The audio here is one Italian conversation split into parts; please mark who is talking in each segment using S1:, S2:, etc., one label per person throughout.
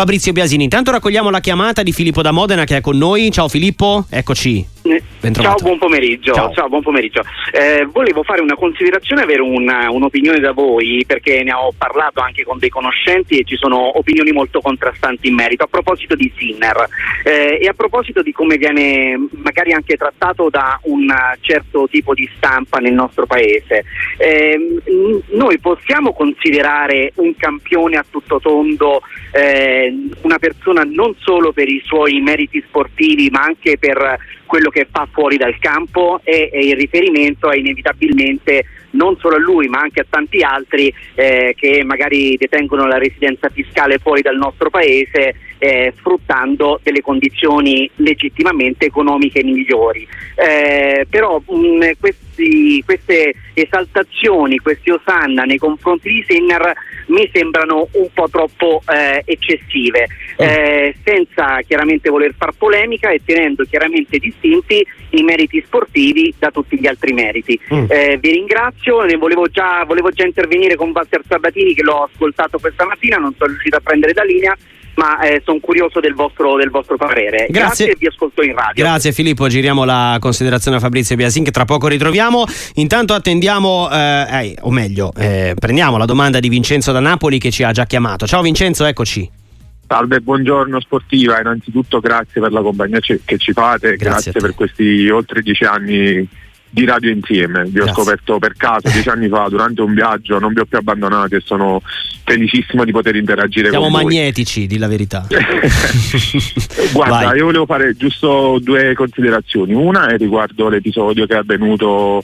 S1: Fabrizio Biasini. Intanto raccogliamo la chiamata di Filippo da Modena che è con noi. Ciao Filippo, eccoci.
S2: Ciao, buon pomeriggio. Ciao. Ciao buon pomeriggio. Eh, volevo fare una considerazione, avere una, un'opinione da voi, perché ne ho parlato anche con dei conoscenti e ci sono opinioni molto contrastanti in merito. A proposito di Sinner eh, e a proposito di come viene magari anche trattato da un certo tipo di stampa nel nostro paese, eh, noi possiamo considerare un campione a tutto tondo eh, una persona non solo per i suoi meriti sportivi, ma anche per quello che fa fuori dal campo e, e il riferimento è inevitabilmente non solo a lui ma anche a tanti altri eh, che magari detengono la residenza fiscale fuori dal nostro paese eh, sfruttando delle condizioni legittimamente economiche migliori. Eh, però mh, questi, queste esaltazioni, questi osanna nei confronti di Sinner mi sembrano un po' troppo eh, eccessive, mm. eh, senza chiaramente voler far polemica e tenendo chiaramente distinti i meriti sportivi da tutti gli altri meriti. Mm. Eh, vi ringrazio, volevo già, volevo già intervenire con Walter Sabatini che l'ho ascoltato questa mattina, non sono riuscito a prendere da linea ma eh, sono curioso del vostro, del vostro parere. Grazie. Grazie. e vi ascolto in radio.
S1: Grazie Filippo, giriamo la considerazione a Fabrizio Biasin che tra poco ritroviamo. Intanto attendiamo, eh, eh, o meglio, eh, prendiamo la domanda di Vincenzo da Napoli che ci ha già chiamato. Ciao Vincenzo, eccoci.
S3: Salve, buongiorno sportiva, innanzitutto grazie per la compagnia che ci fate, grazie, grazie per questi oltre dieci anni di radio insieme. Vi ho Grazie. scoperto per caso dieci anni fa durante un viaggio, non vi ho più abbandonati e sono felicissimo di poter interagire
S1: Siamo
S3: con
S1: voi. Siamo magnetici, di la verità.
S3: Guarda, Vai. io volevo fare giusto due considerazioni. Una è riguardo l'episodio che è avvenuto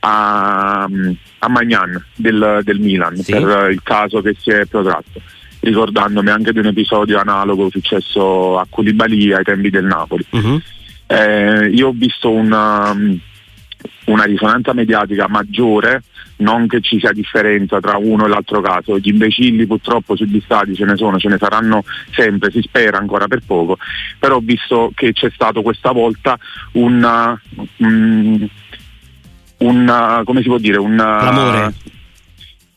S3: a, a Magnan del, del Milan sì. per il caso che si è protratto ricordandomi anche di un episodio analogo successo a Koulibaly ai tempi del Napoli. Uh-huh. Eh, io ho visto una, una risonanza mediatica maggiore, non che ci sia differenza tra uno e l'altro caso. Gli imbecilli purtroppo sugli stati ce ne sono, ce ne saranno sempre, si spera ancora per poco, però ho visto che c'è stato questa volta un, um, un come si può dire, un...
S1: Clamore.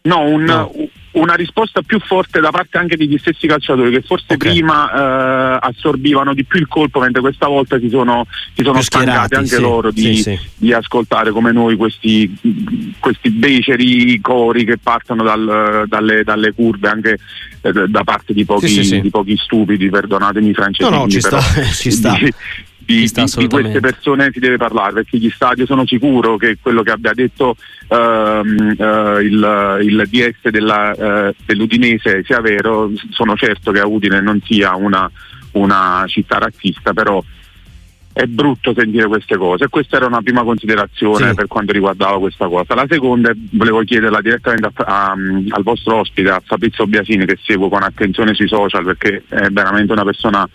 S3: No, un, no una risposta più forte da parte anche degli stessi calciatori che forse okay. prima eh, assorbivano di più il colpo mentre questa volta si sono, si sono stancati anche sì. loro di, sì, sì. di, ascoltare come noi questi, questi beceri cori che partono dal, dalle, dalle, curve anche eh, da parte di pochi, di pochi, stupidi, perdonatemi francesi.
S1: No, no, ci sta, ci sta.
S3: Di, di, di, queste persone si deve parlare perché gli stadi sono sicuro che quello che abbia detto ehm, eh, il, il, DS della, eh, dell'Udinese sia vero, sono certo che a Udine non sia una, una città razzista, però è brutto sentire queste cose e questa era una prima considerazione sì. per quanto riguardava questa cosa. La seconda volevo chiederla direttamente a, a, al vostro ospite, a Fabrizio Biasini che seguo con attenzione sui social perché è veramente una persona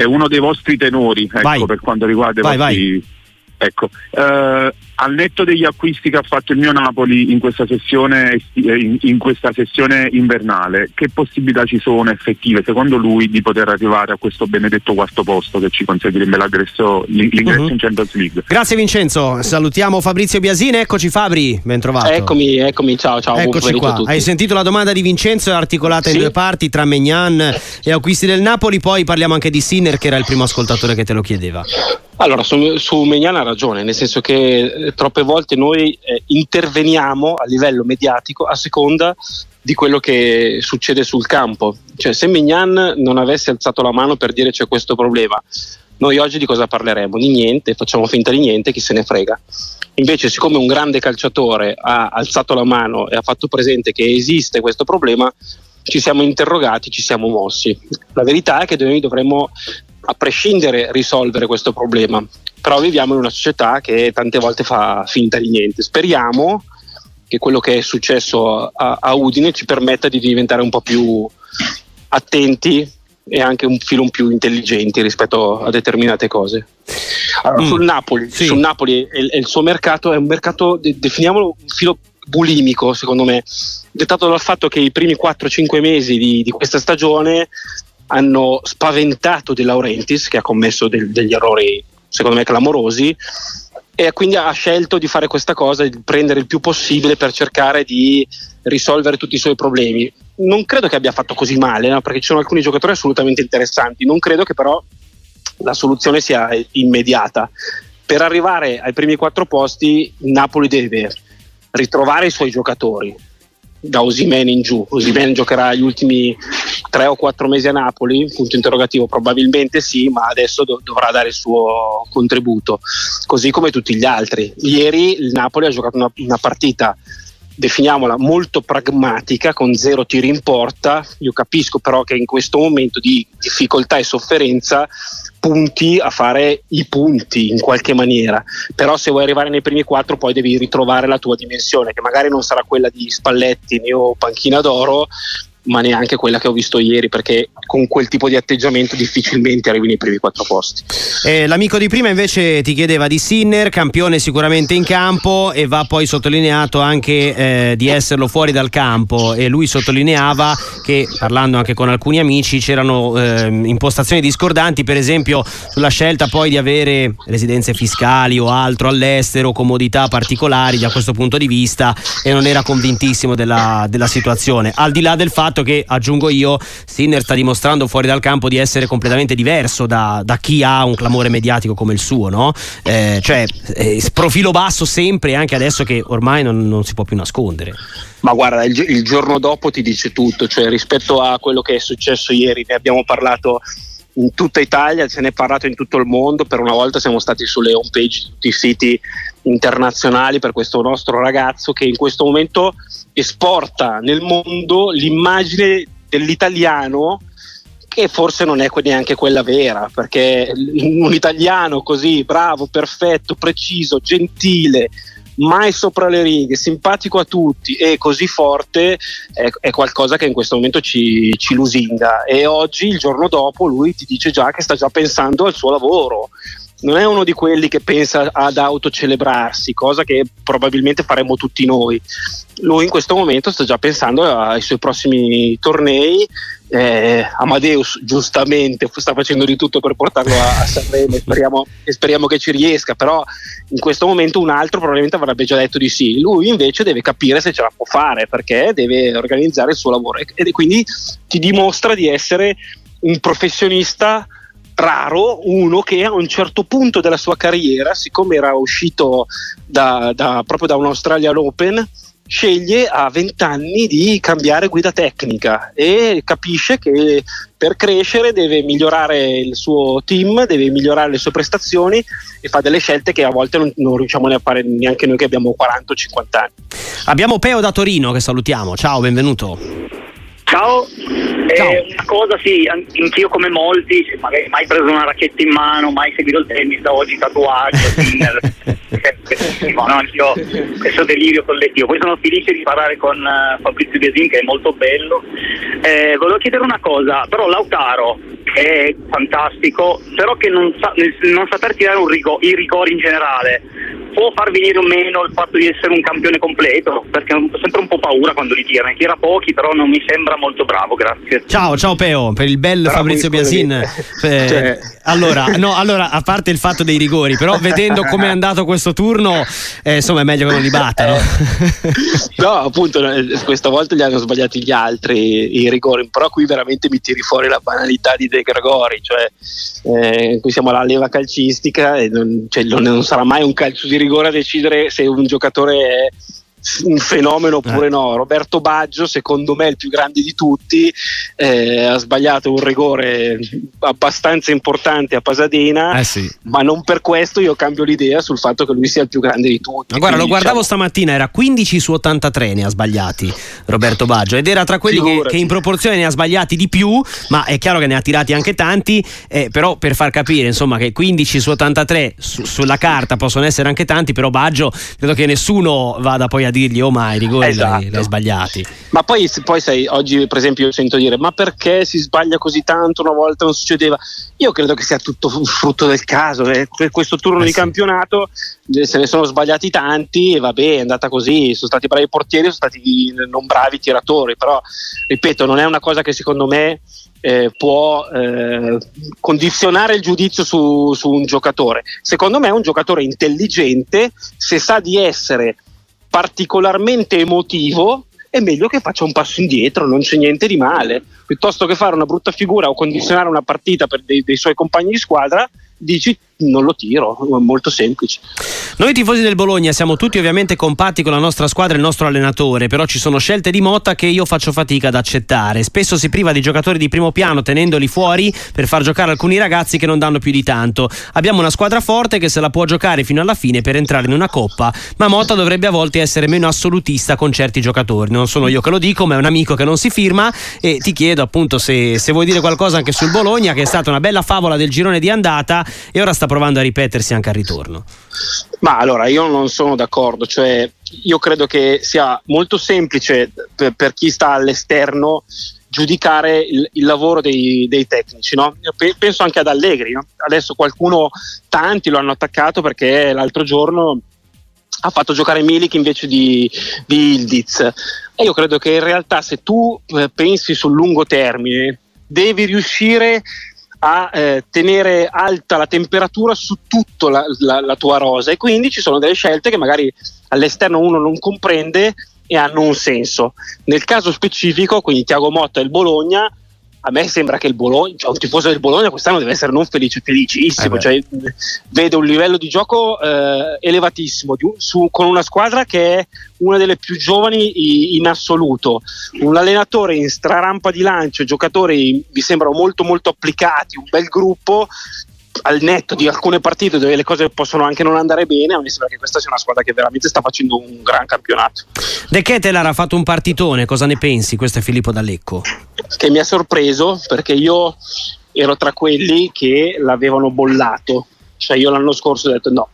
S3: è uno dei vostri tenori ecco, per quanto riguarda
S1: vai,
S3: i vostri...
S1: Vai.
S3: Ecco, eh, al netto degli acquisti che ha fatto il mio Napoli in questa, sessione, in, in questa sessione invernale, che possibilità ci sono effettive secondo lui di poter arrivare a questo benedetto quarto posto che ci consentirebbe l'ingresso uh-huh. in Champions League?
S1: Grazie Vincenzo, salutiamo Fabrizio Biasine, eccoci Fabri, ben trovato.
S4: Eccomi, eccomi, ciao, ciao.
S1: Eccoci qua, hai sentito la domanda di Vincenzo, è articolata sì. in due parti tra Megnan e acquisti del Napoli, poi parliamo anche di Sinner che era il primo ascoltatore che te lo chiedeva.
S4: Allora, su, su Megnan ha ragione, nel senso che eh, troppe volte noi eh, interveniamo a livello mediatico a seconda di quello che succede sul campo. Cioè, se Mignan non avesse alzato la mano per dire c'è questo problema, noi oggi di cosa parleremo? Di niente, facciamo finta di niente, chi se ne frega. Invece, siccome un grande calciatore ha alzato la mano e ha fatto presente che esiste questo problema, ci siamo interrogati, ci siamo mossi. La verità è che noi dovremmo a prescindere risolvere questo problema. Però viviamo in una società che tante volte fa finta di niente. Speriamo che quello che è successo a, a Udine ci permetta di diventare un po' più attenti e anche un filo più intelligenti rispetto a determinate cose. Allora, mm, sul Napoli, sì. sul Napoli e, il suo mercato è un mercato, de, definiamolo un filo bulimico secondo me, dettato dal fatto che i primi 4-5 mesi di, di questa stagione hanno spaventato De Laurentiis che ha commesso del, degli errori secondo me clamorosi e quindi ha scelto di fare questa cosa, di prendere il più possibile per cercare di risolvere tutti i suoi problemi. Non credo che abbia fatto così male, no? perché ci sono alcuni giocatori assolutamente interessanti, non credo che però la soluzione sia immediata. Per arrivare ai primi quattro posti, Napoli deve ritrovare i suoi giocatori, da Osimen in giù. Osimen giocherà gli ultimi tre o quattro mesi a Napoli? Punto interrogativo, probabilmente sì, ma adesso do- dovrà dare il suo contributo, così come tutti gli altri. Ieri il Napoli ha giocato una, una partita definiamola molto pragmatica con zero tiri in porta io capisco però che in questo momento di difficoltà e sofferenza punti a fare i punti in qualche maniera, però se vuoi arrivare nei primi quattro poi devi ritrovare la tua dimensione che magari non sarà quella di Spalletti o Panchina d'Oro, ma neanche quella che ho visto ieri perché con quel tipo di atteggiamento difficilmente arrivi nei primi quattro posti.
S1: Eh, l'amico di prima invece ti chiedeva di Sinner, campione sicuramente in campo e va poi sottolineato anche eh, di esserlo fuori dal campo e lui sottolineava che parlando anche con alcuni amici c'erano eh, impostazioni discordanti per esempio sulla scelta poi di avere residenze fiscali o altro all'estero, comodità particolari da questo punto di vista e non era convintissimo della, della situazione. Al di là del fatto fatto che, aggiungo io, Sinner sta dimostrando fuori dal campo di essere completamente diverso da, da chi ha un clamore mediatico come il suo, no? Eh, cioè, eh, profilo basso sempre, anche adesso che ormai non, non si può più nascondere.
S4: Ma guarda, il, il, giorno dopo ti dice tutto, cioè rispetto a quello che è successo ieri, ne abbiamo parlato in tutta Italia, se ne è parlato in tutto il mondo, per una volta siamo stati sulle home page di tutti i siti internazionali per questo nostro ragazzo che in questo momento esporta nel mondo l'immagine dell'italiano che forse non è neanche quella vera, perché un italiano così bravo, perfetto, preciso, gentile, mai sopra le righe, simpatico a tutti e così forte è, è qualcosa che in questo momento ci, ci, lusinga e oggi, il giorno dopo, lui ti dice già che sta già pensando al suo lavoro. Non è uno di quelli che pensa ad autocelebrarsi, cosa che probabilmente faremmo tutti noi. Lui in questo momento sta già pensando ai suoi prossimi tornei eh, Amadeus giustamente sta facendo di tutto per portarlo a, a Sanremo speriamo, e speriamo che ci riesca però in questo momento un altro probabilmente avrebbe già detto di sì lui invece deve capire se ce la può fare perché deve organizzare il suo lavoro e, e quindi ti dimostra di essere un professionista raro, uno che a un certo punto della sua carriera, siccome era uscito da, da, proprio da un Australian Open, sceglie a 20 anni di cambiare guida tecnica e capisce che per crescere deve migliorare il suo team, deve migliorare le sue prestazioni e fa delle scelte che a volte non, non riusciamo a fare neanche noi che abbiamo 40 o 50 anni.
S1: Abbiamo Peo da Torino che salutiamo, ciao, benvenuto.
S5: Ciao. Eh, una cosa sì, anch'io come molti, magari mai preso una racchetta in mano, mai seguito il tennis, da oggi tatuaggio, no, anch'io questo delirio collettivo. Poi sono felice di parlare con uh, Fabrizio Biasin che è molto bello. Eh, volevo chiedere una cosa, però Lautaro che è fantastico, però che non, sa, non saper tirare rigo, i rigori in generale può far venire o meno il fatto di essere un campione completo, perché ho sempre un po' paura quando li tira, ne tira pochi, però non mi sembra molto bravo, grazie.
S1: Ciao, ciao Peo, per il bel però Fabrizio Biasin. Eh, cioè... allora, no, allora, a parte il fatto dei rigori, però vedendo come è andato questo turno, eh, insomma è meglio che non li batta, no?
S4: appunto, eh, questa volta gli hanno sbagliati gli altri i rigori, però qui veramente mi tiri fuori la banalità di De Gregori, cioè eh, qui siamo alla leva calcistica e non, cioè, non, non sarà mai un calcio di rigore a decidere se un giocatore è un fenomeno oppure eh. no. Roberto Baggio, secondo me il più grande di tutti, eh, ha sbagliato un rigore abbastanza importante a Pasadena,
S1: eh sì.
S4: ma non per questo io cambio l'idea sul fatto che lui sia il più grande di tutti.
S1: Ma guarda, lo guardavo diciamo... stamattina, era 15 su 83 ne ha sbagliati Roberto Baggio ed era tra quelli che, che, in proporzione ne ha sbagliati di più, ma è chiaro che ne ha tirati anche tanti, eh, però per far capire insomma che 15 su 83 su, sulla carta possono essere anche tanti, però Baggio credo che nessuno vada poi a a dirgli oh ma i rigori esatto. li hai sbagliati.
S4: Ma poi, poi sai, oggi per esempio io sento dire ma perché si sbaglia così tanto una volta non succedeva? Io credo che sia tutto frutto del caso, eh. questo turno eh di sì. campionato eh, se ne sono sbagliati tanti e vabbè è andata così, sono stati bravi portieri, sono stati non bravi tiratori, però ripeto non è una cosa che secondo me eh, può eh, condizionare il giudizio su, su, un giocatore. Secondo me è un giocatore intelligente, se sa di essere particolarmente emotivo, è meglio che faccia un passo indietro, non c'è niente di male. Piuttosto che fare una brutta figura o condizionare una partita per dei, dei suoi compagni di squadra, dici non lo tiro, è molto semplice.
S1: Noi tifosi del Bologna siamo tutti ovviamente compatti con la nostra squadra e il nostro allenatore, però ci sono scelte di Motta che io faccio fatica ad accettare. Spesso si priva di giocatori di primo piano tenendoli fuori per far giocare alcuni ragazzi che non danno più di tanto. Abbiamo una squadra forte che se la può giocare fino alla fine per entrare in una coppa, ma Motta dovrebbe a volte essere meno assolutista con certi giocatori. Non sono io che lo dico, ma è un amico che non si firma e ti chiedo appunto se, se vuoi dire qualcosa anche sul Bologna, che è stata una bella favola del girone di andata e ora sta provando a ripetersi anche al ritorno.
S4: Ma allora io non sono d'accordo, cioè io credo che sia molto semplice per, per chi sta all'esterno giudicare il, il lavoro dei, dei tecnici. No? penso anche ad Allegri, no? adesso qualcuno, tanti lo hanno attaccato perché l'altro giorno ha fatto giocare Milik invece di, di Ildiz. E io credo che in realtà se tu eh, pensi sul lungo termine devi riuscire a eh, tenere alta la temperatura su tutta la, la, la tua rosa e quindi ci sono delle scelte che magari all'esterno uno non comprende e hanno un senso. Nel caso specifico, quindi Tiago Motta e il Bologna, a me sembra che il Bologna, cioè un tifoso del Bologna quest'anno deve essere non felice, felicissimo, eh cioè, vede un livello di gioco eh, elevatissimo di, su, con una squadra che è una delle più giovani in assoluto, un allenatore in strarampa di lancio, giocatori mi sembrano molto molto applicati, un bel gruppo al netto di alcune partite dove le cose possono anche non andare bene, me sembra che questa sia una squadra che veramente sta facendo un gran campionato.
S1: De Ketelar ha fatto un partitone, cosa ne pensi? Questo è Filippo D'Alecco.
S4: Che mi ha sorpreso perché io ero tra quelli che l'avevano bollato. Cioè io l'anno scorso ho detto no,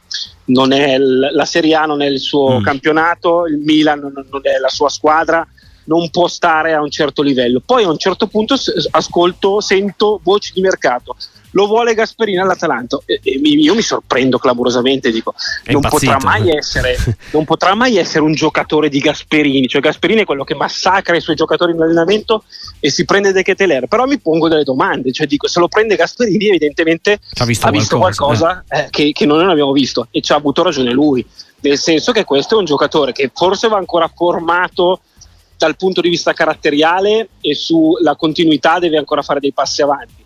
S4: non è l- la Serie A non è il suo mm. campionato, il Milan non, non è la sua squadra, non può stare a un certo livello. Poi a un certo punto ascolto, sento voci di mercato lo vuole Gasperini all'Atalanta. E, e io mi sorprendo clamorosamente, dico, non potrà, essere, non potrà, mai essere, un giocatore di Gasperini, cioè Gasperini è quello che massacra i suoi giocatori in allenamento e si prende De Keteler, però mi pongo delle domande, cioè dico, se lo prende Gasperini evidentemente ha visto, ha visto qualcosa, eh. Eh, che, che noi non abbiamo visto. E ci ha avuto ragione lui, nel senso che questo è un giocatore che forse va ancora formato dal punto di vista caratteriale e sulla continuità deve ancora fare dei passi avanti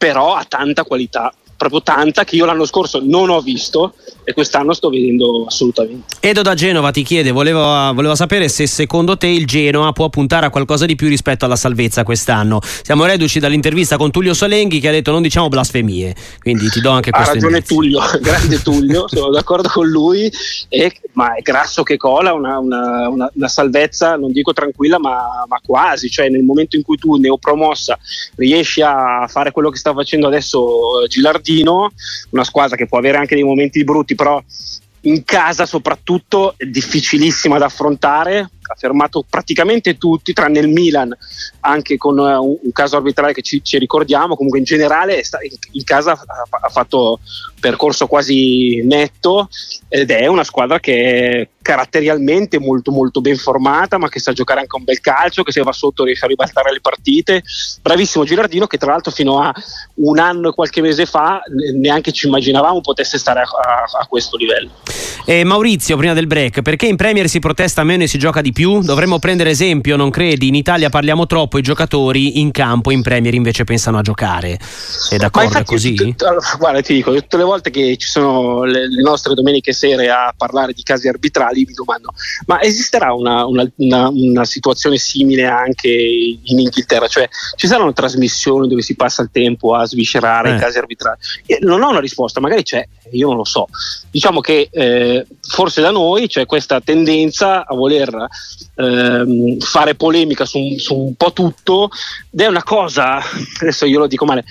S4: però ha tanta qualità proprio tanta che io l'anno scorso non ho visto e quest'anno sto vedendo assolutamente.
S1: Edo da Genova ti chiede, volevo, volevo, sapere se secondo te il Genoa può puntare a qualcosa di più rispetto alla salvezza quest'anno. Siamo reduci dall'intervista con Tullio Solenghi che ha detto non diciamo blasfemie, quindi ti do anche questo.
S4: Ha ragione Tullio, grande Tullio, sono d'accordo con lui, e, ma è grasso che cola una, una, una, una salvezza, non dico tranquilla, ma, ma, quasi, cioè nel momento in cui tu neopromossa riesci a fare quello che sta facendo adesso Gilardino, Trentino, una squadra che può avere anche dei momenti brutti, però in casa soprattutto è difficilissima da affrontare ha fermato praticamente tutti tranne il Milan anche con uh, un, un, caso arbitrale che ci, ci, ricordiamo. Comunque in generale in, in casa ha, ha fatto percorso quasi netto ed è una squadra che è caratterialmente molto molto ben formata ma che sa giocare anche un bel calcio che se va sotto riesce a ribaltare le partite. Bravissimo Girardino che tra l'altro fino a un anno e qualche mese fa neanche ci immaginavamo potesse stare a, a, a questo livello.
S1: E Maurizio prima del break perché in Premier si protesta meno e si gioca di più dovremmo prendere esempio non credi? In Italia parliamo troppo i giocatori in campo in Premier invece pensano a giocare. Sei d'accordo? è così? T-
S4: t- guarda ti dico tutte le volte che ci sono le, le, nostre domeniche sere a parlare di casi arbitrali mi domando ma esisterà una, una, una, una situazione simile anche in Inghilterra? Cioè ci saranno trasmissioni dove si passa il tempo a sviscerare eh. i casi arbitrali? Non ho una risposta magari c'è io non lo so. Diciamo che eh, forse da noi c'è questa tendenza a voler ehm, fare polemica su, su un po' tutto. Ed è una cosa adesso io lo dico male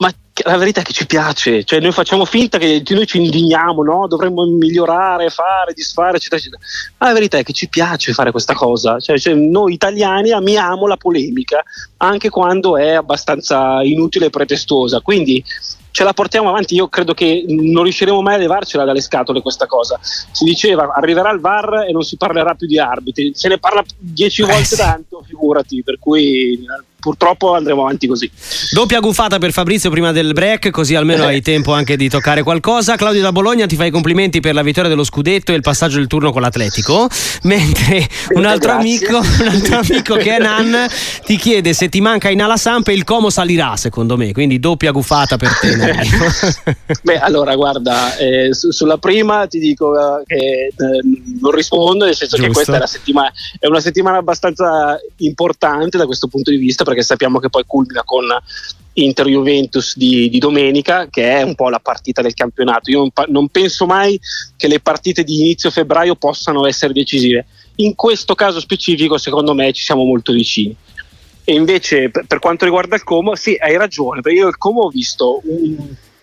S4: ma la verità è che ci piace, cioè noi facciamo finta che noi ci indigniamo, no? dovremmo migliorare, fare, disfare, eccetera, eccetera. Ma la verità è che ci piace fare questa cosa, cioè, cioè, noi italiani amiamo la polemica anche quando è abbastanza inutile e pretestuosa, quindi ce la portiamo avanti. Io credo che non riusciremo mai a levarcela dalle scatole questa cosa. Si diceva arriverà il VAR e non si parlerà più di arbitri, se ne parla dieci eh, volte sì. tanto, figurati, per cui purtroppo andremo avanti così.
S1: Doppia gufata per Fabrizio prima del break, così almeno hai tempo anche di toccare qualcosa. Claudio da Bologna ti fa i complimenti per la vittoria dello scudetto e il passaggio del turno con l'Atletico, mentre un altro, amico, un altro amico che è Nan ti chiede se ti manca in ala Samp il Como salirà secondo me, quindi doppia gufata per te.
S4: Beh, allora guarda, eh, su, sulla prima ti dico eh, che eh, non rispondo, nel senso Giusto. che questa è, settimana, è una settimana abbastanza importante da questo punto di vista perché sappiamo che poi culmina con Inter Juventus di, di, domenica, che è un po' la partita del campionato. Io non, penso mai che le partite di inizio febbraio possano essere decisive. In questo caso specifico, secondo me, ci siamo molto vicini. E invece, per, per quanto riguarda il Como, sì, hai ragione, perché io il Como ho visto un,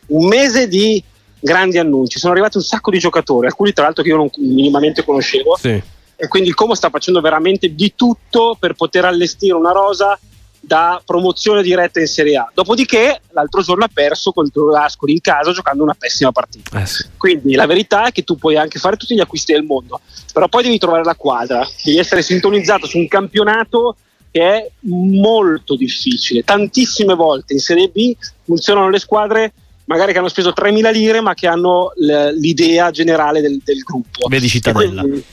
S4: un mese di grandi annunci, sono arrivati un sacco di giocatori, alcuni tra l'altro che io non minimamente conoscevo. Sì. E quindi il Como sta facendo veramente di tutto per poter allestire una rosa da promozione diretta in Serie A. Dopodiché l'altro giorno ha perso contro l'Ascoli in casa giocando una pessima partita. Eh sì. Quindi la verità è che tu puoi anche fare tutti gli acquisti del mondo, però poi devi trovare la quadra, devi essere sintonizzato su un campionato che è molto difficile. Tantissime volte in Serie B funzionano le squadre magari che hanno speso 3.000 lire ma che hanno l'idea generale del, del gruppo.
S1: Vedi Cittadella. Quindi,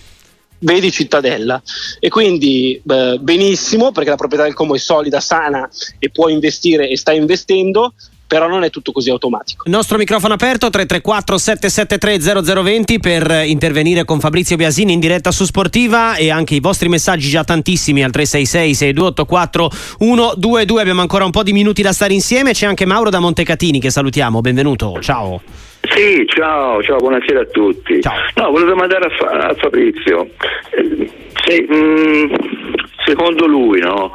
S4: vedi Cittadella. E quindi beh, benissimo perché la proprietà del Como è solida, sana e può investire e sta investendo. Però non è tutto così automatico.
S1: Il nostro microfono aperto 334 773 0020 per intervenire con Fabrizio Biasini in diretta su Sportiva e anche i vostri messaggi già tantissimi al 366 6284 122. Abbiamo ancora un po' di minuti da stare insieme. C'è anche Mauro da Montecatini che salutiamo. Benvenuto. Ciao.
S6: Sì, ciao, ciao, buonasera a tutti. Ciao. No, volevo domandare a, Fa- a Fabrizio, eh, se, mh, mm, secondo lui no,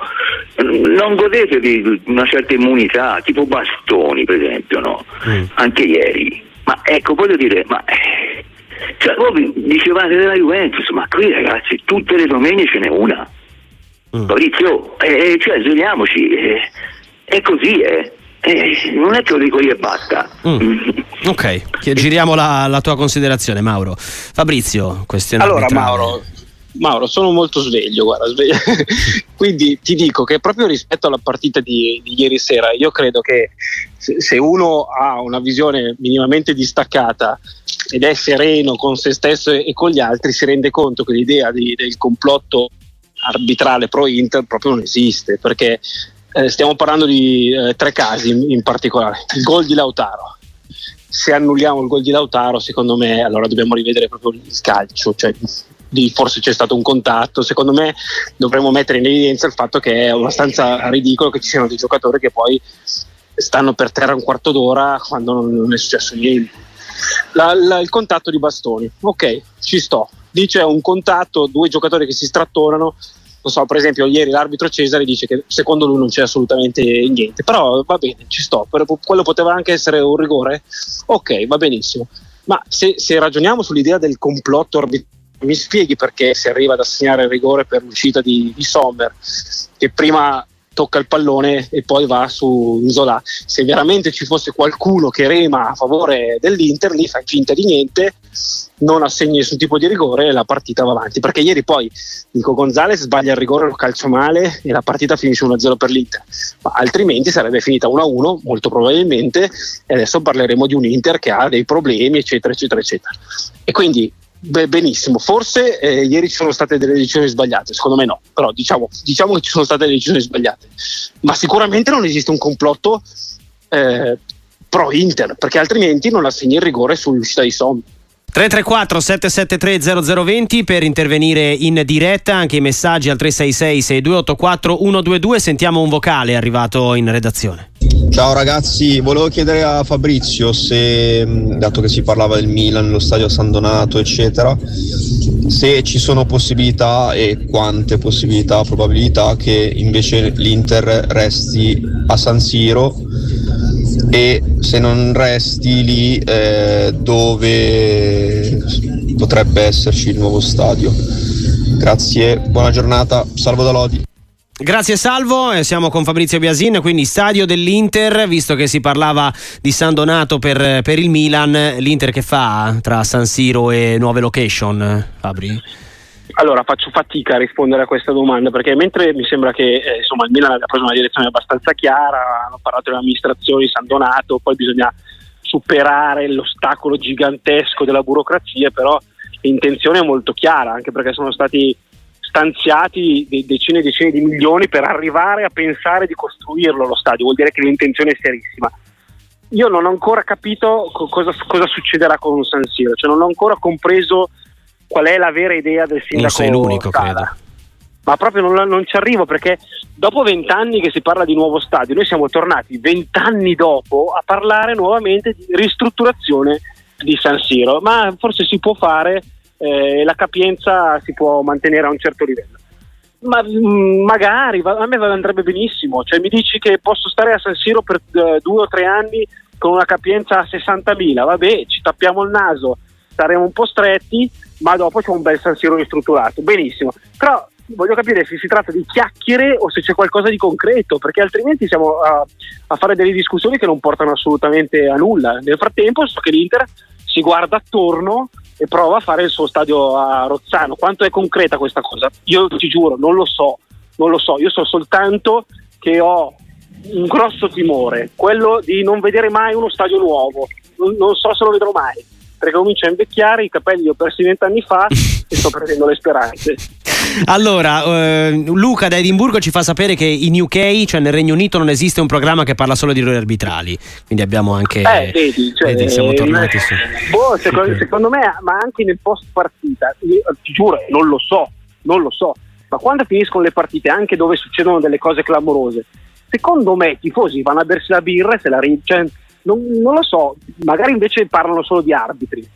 S6: non godete di una certa immunità, tipo bastoni per esempio, no? mm. anche ieri. Ma ecco, voglio dire, ma... Eh, cioè, voi dicevate della Juventus, ma qui ragazzi, tutte le domeniche ce n'è una. Mm. Fabrizio, eh, cioè, svegliamoci, eh, è così, eh. Eh, non è che lo dico io e basta. Mm.
S1: Ok, giriamo la, la, tua considerazione, Mauro. Fabrizio, questione
S4: Allora, Mauro, Mauro, sono molto sveglio, guarda, sveglio. quindi ti dico che proprio rispetto alla partita di, di ieri sera, io credo che se, se, uno ha una visione minimamente distaccata ed è sereno con se stesso e, e con gli altri, si rende conto che l'idea di, del complotto arbitrale pro Inter proprio non esiste, perché eh, stiamo parlando di eh, tre casi in, in, particolare. Il gol di Lautaro. Se annulliamo il gol di Lautaro, secondo me, allora dobbiamo rivedere proprio il calcio. Cioè, di, forse c'è stato un contatto. Secondo me dovremmo mettere in evidenza il fatto che è abbastanza ridicolo che ci siano dei giocatori che poi stanno per terra un quarto d'ora quando non, è successo niente. La, la, il contatto di bastoni, ok, ci sto. Dice un contatto, due giocatori che si strattonano, non so, per esempio ieri l'arbitro Cesare dice che secondo lui non c'è assolutamente niente, però va bene, ci sto, quello poteva anche essere un rigore, ok, va benissimo, ma se, se ragioniamo sull'idea del complotto arbitrale, mi spieghi perché si arriva ad assegnare il rigore per l'uscita di, di Sommer, che prima tocca il pallone e poi va su Zola. Se veramente ci fosse qualcuno che rema a favore dell'Inter, lì fa finta di niente, non assegna nessun tipo di rigore e la partita va avanti. Perché ieri poi Nico Gonzalez sbaglia il rigore, lo calcio male e la partita finisce 1-0 per l'Inter. Ma altrimenti sarebbe finita 1-1, molto probabilmente, e adesso parleremo di un Inter che ha dei problemi, eccetera, eccetera, eccetera. E quindi Beh, benissimo, forse eh, ieri ci sono state delle decisioni sbagliate, secondo me no, però diciamo, diciamo, che ci sono state delle decisioni sbagliate, ma sicuramente non esiste un complotto eh, pro Inter, perché altrimenti non assegni il rigore sull'uscita di Sommi.
S1: 334 773 0020 per intervenire in diretta, anche i messaggi al 366 6284 122. Sentiamo un vocale arrivato in redazione.
S7: Ciao ragazzi, volevo chiedere a Fabrizio se, dato che si parlava del Milan, lo stadio San Donato, eccetera, se ci sono possibilità e quante possibilità, probabilità che invece l'Inter resti a San Siro e se non resti lì eh, dove potrebbe esserci il nuovo stadio. Grazie, buona giornata, salvo da Lodi.
S1: Grazie Salvo, siamo con Fabrizio Biasin, quindi stadio dell'Inter, visto che si parlava di San Donato per, per il Milan, l'Inter che fa tra San Siro e nuove location, Fabri?
S4: Allora faccio fatica a rispondere a questa domanda perché mentre mi sembra che eh, insomma, il Milan abbia preso una direzione abbastanza chiara, hanno parlato delle amministrazioni San Donato, poi bisogna superare l'ostacolo gigantesco della burocrazia, però l'intenzione è molto chiara, anche perché sono stati stanziati decine e decine di milioni per arrivare a pensare di costruirlo lo stadio, vuol dire che l'intenzione è serissima. Io non ho ancora capito cosa, cosa succederà con San Siro, cioè non ho ancora compreso qual è la vera idea del sindaco. Non
S1: sei l'unico, Scala. credo.
S4: Ma proprio non, non, ci arrivo perché dopo vent'anni che si parla di nuovo stadio, noi siamo tornati vent'anni dopo a parlare nuovamente di ristrutturazione di San Siro, ma forse si può fare eh, la capienza si può mantenere a un certo livello. Ma mh, mm, magari a me andrebbe benissimo, cioè mi dici che posso stare a San Siro per uh, due o tre anni con una capienza a 60.000, vabbè, ci tappiamo il naso, staremo un po' stretti, ma dopo c'è un bel San Siro ristrutturato, benissimo. Però voglio capire se si tratta di chiacchiere o se c'è qualcosa di concreto, perché altrimenti siamo a, a fare delle discussioni che non portano assolutamente a nulla. Nel frattempo so che l'Inter si guarda attorno e prova a fare il suo stadio a Rozzano. Quanto è concreta questa cosa? Io ti giuro, non lo so, non lo so. Io so soltanto che ho un grosso timore, quello di non vedere mai uno stadio nuovo. Non, non so se lo vedrò mai perché comincio a invecchiare, i capelli li ho persi vent'anni fa e sto perdendo le speranze.
S1: Allora, eh, Luca da Edimburgo ci fa sapere che in UK, cioè nel Regno Unito, non esiste un programma che parla solo di ruoli arbitrali. Quindi abbiamo anche.
S4: Eh, vedi, cioè, vedi siamo tornati eh, su. Boh, secondo, secondo, me, ma anche nel post partita, io, ti giuro, non lo so, non lo so. Ma quando finiscono le partite, anche dove succedono delle cose clamorose, secondo me i tifosi vanno a bersi la birra e se la ri- cioè, non, non lo so, magari invece parlano solo di arbitri.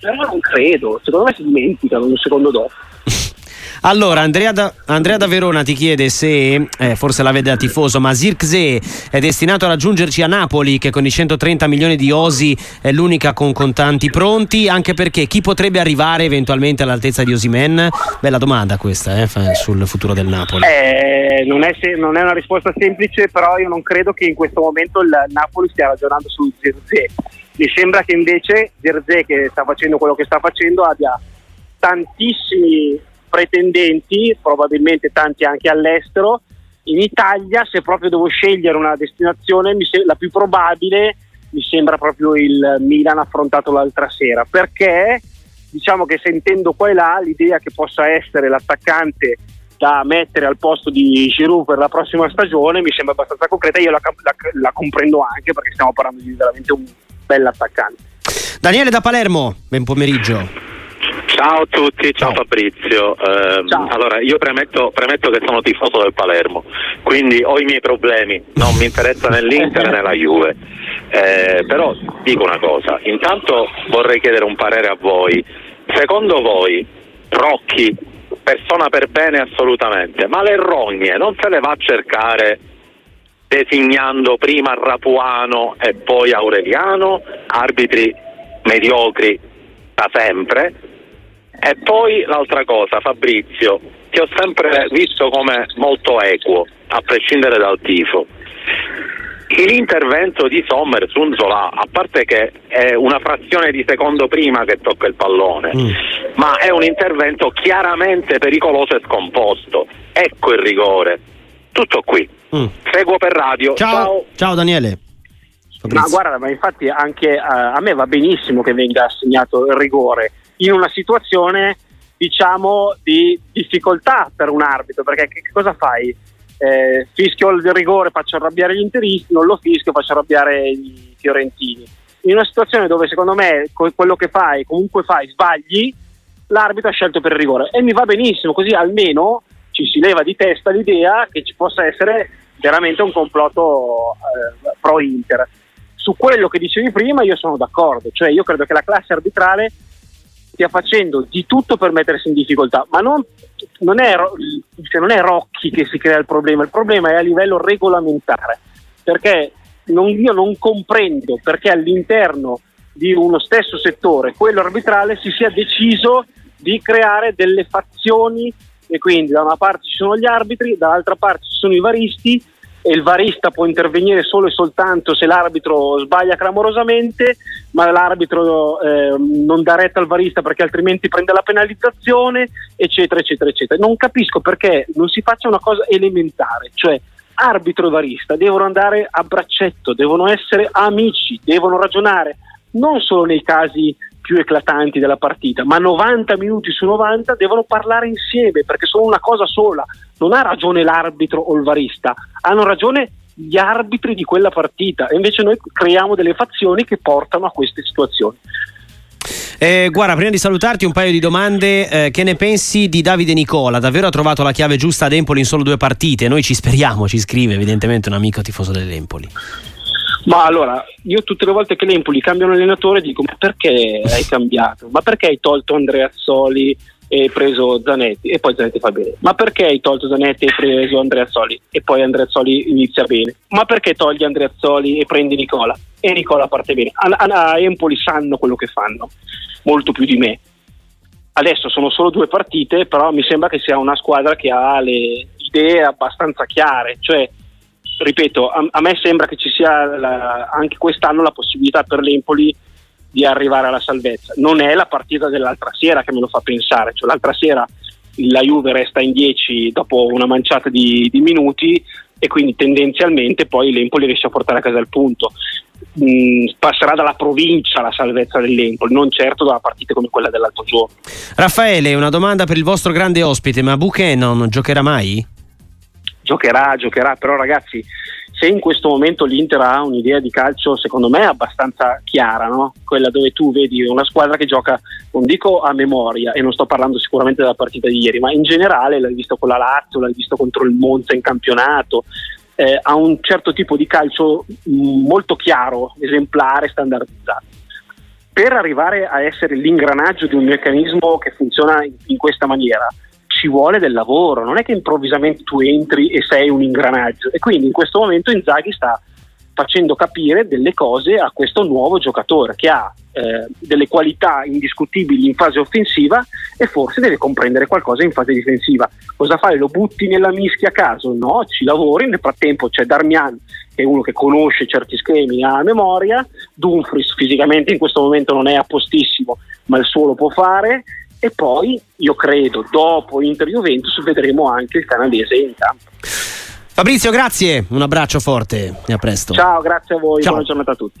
S4: Però non credo, secondo me si dimenticano un secondo dopo.
S1: Allora, Andrea da, Andrea da, Verona ti chiede se, eh, forse la vede da tifoso, ma Zirkzee è destinato a raggiungerci a Napoli, che con i 130 milioni di Osi è l'unica con contanti pronti, anche perché chi potrebbe arrivare eventualmente all'altezza di Osimen? Bella domanda questa eh, sul futuro del Napoli.
S4: Eh, non, è se, non, è una risposta semplice, però io non credo che in questo momento il Napoli stia ragionando su Zirkzee. Mi sembra che invece Zirkzee, che sta facendo quello che sta facendo, abbia tantissimi pretendenti, probabilmente tanti anche all'estero. In Italia, se proprio devo scegliere una destinazione, se- la più probabile mi sembra proprio il Milan affrontato l'altra sera, perché diciamo che sentendo qua e là l'idea che possa essere l'attaccante da mettere al posto di Giroud per la prossima stagione mi sembra abbastanza concreta, io la, la, la comprendo anche perché stiamo parlando di veramente un bel attaccante.
S1: Daniele da Palermo, ben pomeriggio.
S8: Ciao a tutti, ciao, ciao. Fabrizio. Eh, ciao. Allora, io premetto, premetto, che sono tifoso del Palermo, quindi ho i miei problemi, non mi interessa né l'Inter né la Juve. Eh, però dico una cosa, intanto vorrei chiedere un parere a voi. Secondo voi Rocchi, persona per bene assolutamente, ma le rogne non se le va a cercare designando prima Rapuano e poi Aureliano, arbitri mediocri da sempre? E poi l'altra cosa, Fabrizio, ti ho sempre visto come molto equo, a prescindere dal tifo. L'intervento di Sommer su Nzola, a parte che è una frazione di secondo prima che tocca il pallone, mm. ma è un intervento chiaramente pericoloso e scomposto. Ecco il rigore. Tutto qui. Mm. Seguo per radio.
S1: Ciao, ciao. ciao Daniele.
S4: Fabrizio. Ma guarda, ma infatti anche uh, a me va benissimo che venga assegnato il rigore in una situazione diciamo di difficoltà per un arbitro perché che, cosa fai? Eh, fischio il rigore faccio arrabbiare gli interisti non lo fischio faccio arrabbiare i fiorentini. In una situazione dove secondo me quello che fai comunque fai sbagli l'arbitro ha scelto per il rigore. E mi va benissimo così almeno ci si leva di testa l'idea che ci possa essere veramente un complotto eh, pro Inter su quello che dicevi prima io sono d'accordo cioè io credo che la classe arbitrale stia facendo di tutto per mettersi in difficoltà, ma non, non, è, cioè non è Rocchi che si crea il problema, il problema è a livello regolamentare, perché non, io non comprendo perché all'interno di uno stesso settore, quello arbitrale, si sia deciso di creare delle fazioni e quindi da una parte ci sono gli arbitri, dall'altra parte ci sono i varisti e il varista può intervenire solo e soltanto se l'arbitro sbaglia clamorosamente, ma l'arbitro eh, non dà retta al varista perché altrimenti prende la penalizzazione, eccetera, eccetera, eccetera. Non capisco perché non si faccia una cosa elementare, cioè arbitro e varista devono andare a braccetto, devono essere amici, devono ragionare non solo nei casi più eclatanti della partita, ma 90 minuti su 90 devono parlare insieme perché sono una cosa sola. Non ha ragione l'arbitro o il varista, hanno ragione gli arbitri di quella partita e invece noi creiamo delle fazioni che portano a queste situazioni.
S1: Eh, guarda, prima di salutarti un paio di domande. Eh, che ne pensi di Davide Nicola? Davvero ha trovato la chiave giusta ad Empoli in solo due partite? Noi ci speriamo, ci scrive evidentemente un amico tifoso dell'Empoli.
S4: Ma allora, io tutte le volte che l'Empoli cambiano allenatore dico ma perché hai cambiato? Ma perché hai tolto Andrea Soli e preso Zanetti? E poi Zanetti fa bene. Ma perché hai tolto Zanetti e preso Andrea Soli? E poi Andrea Soli inizia bene. Ma perché togli Andrea Soli e prendi Nicola? E Nicola parte bene. A, a, a Empoli sanno quello che fanno, molto più di me. Adesso sono solo due partite, però mi sembra che sia una squadra che ha le idee abbastanza chiare, cioè ripeto, a, a, me sembra che ci sia la, anche quest'anno la possibilità per l'Empoli di arrivare alla salvezza. Non è la partita dell'altra sera che me lo fa pensare, cioè l'altra sera la Juve resta in 10 dopo una manciata di, di minuti e quindi tendenzialmente poi l'Empoli riesce a portare a casa il punto. Mm, passerà dalla provincia la salvezza dell'Empoli, non certo da partite come quella dell'altro giorno.
S1: Raffaele, una domanda per il vostro grande ospite, ma Buchanan giocherà mai?
S4: Giocherà, giocherà, però ragazzi se in questo momento l'Inter ha un'idea di calcio secondo me abbastanza chiara, no? quella dove tu vedi una squadra che gioca, non dico a memoria e non sto parlando sicuramente della partita di ieri, ma in generale l'hai visto con la Lazio, l'hai visto contro il Monza in campionato, eh, ha un certo tipo di calcio mm, molto chiaro, esemplare, standardizzato. Per arrivare a essere l'ingranaggio di un meccanismo che funziona in, in questa maniera, ci vuole del lavoro, non è che improvvisamente tu entri e sei un ingranaggio. E quindi in questo momento Inzaghi sta facendo capire delle cose a questo nuovo giocatore che ha eh, delle qualità indiscutibili in fase offensiva e forse deve comprendere qualcosa in fase difensiva. Cosa fai? Lo butti nella mischia a caso? No, ci lavori. Nel frattempo c'è Darmian che è uno che conosce certi schemi a memoria, Dumfries fisicamente in questo momento non è a postissimo, ma il suo lo può fare e poi io credo dopo Inter Juventus vedremo anche il canadese in campo.
S1: Fabrizio, grazie, un abbraccio forte e a presto.
S4: Ciao, grazie a voi, Ciao. buona giornata a tutti.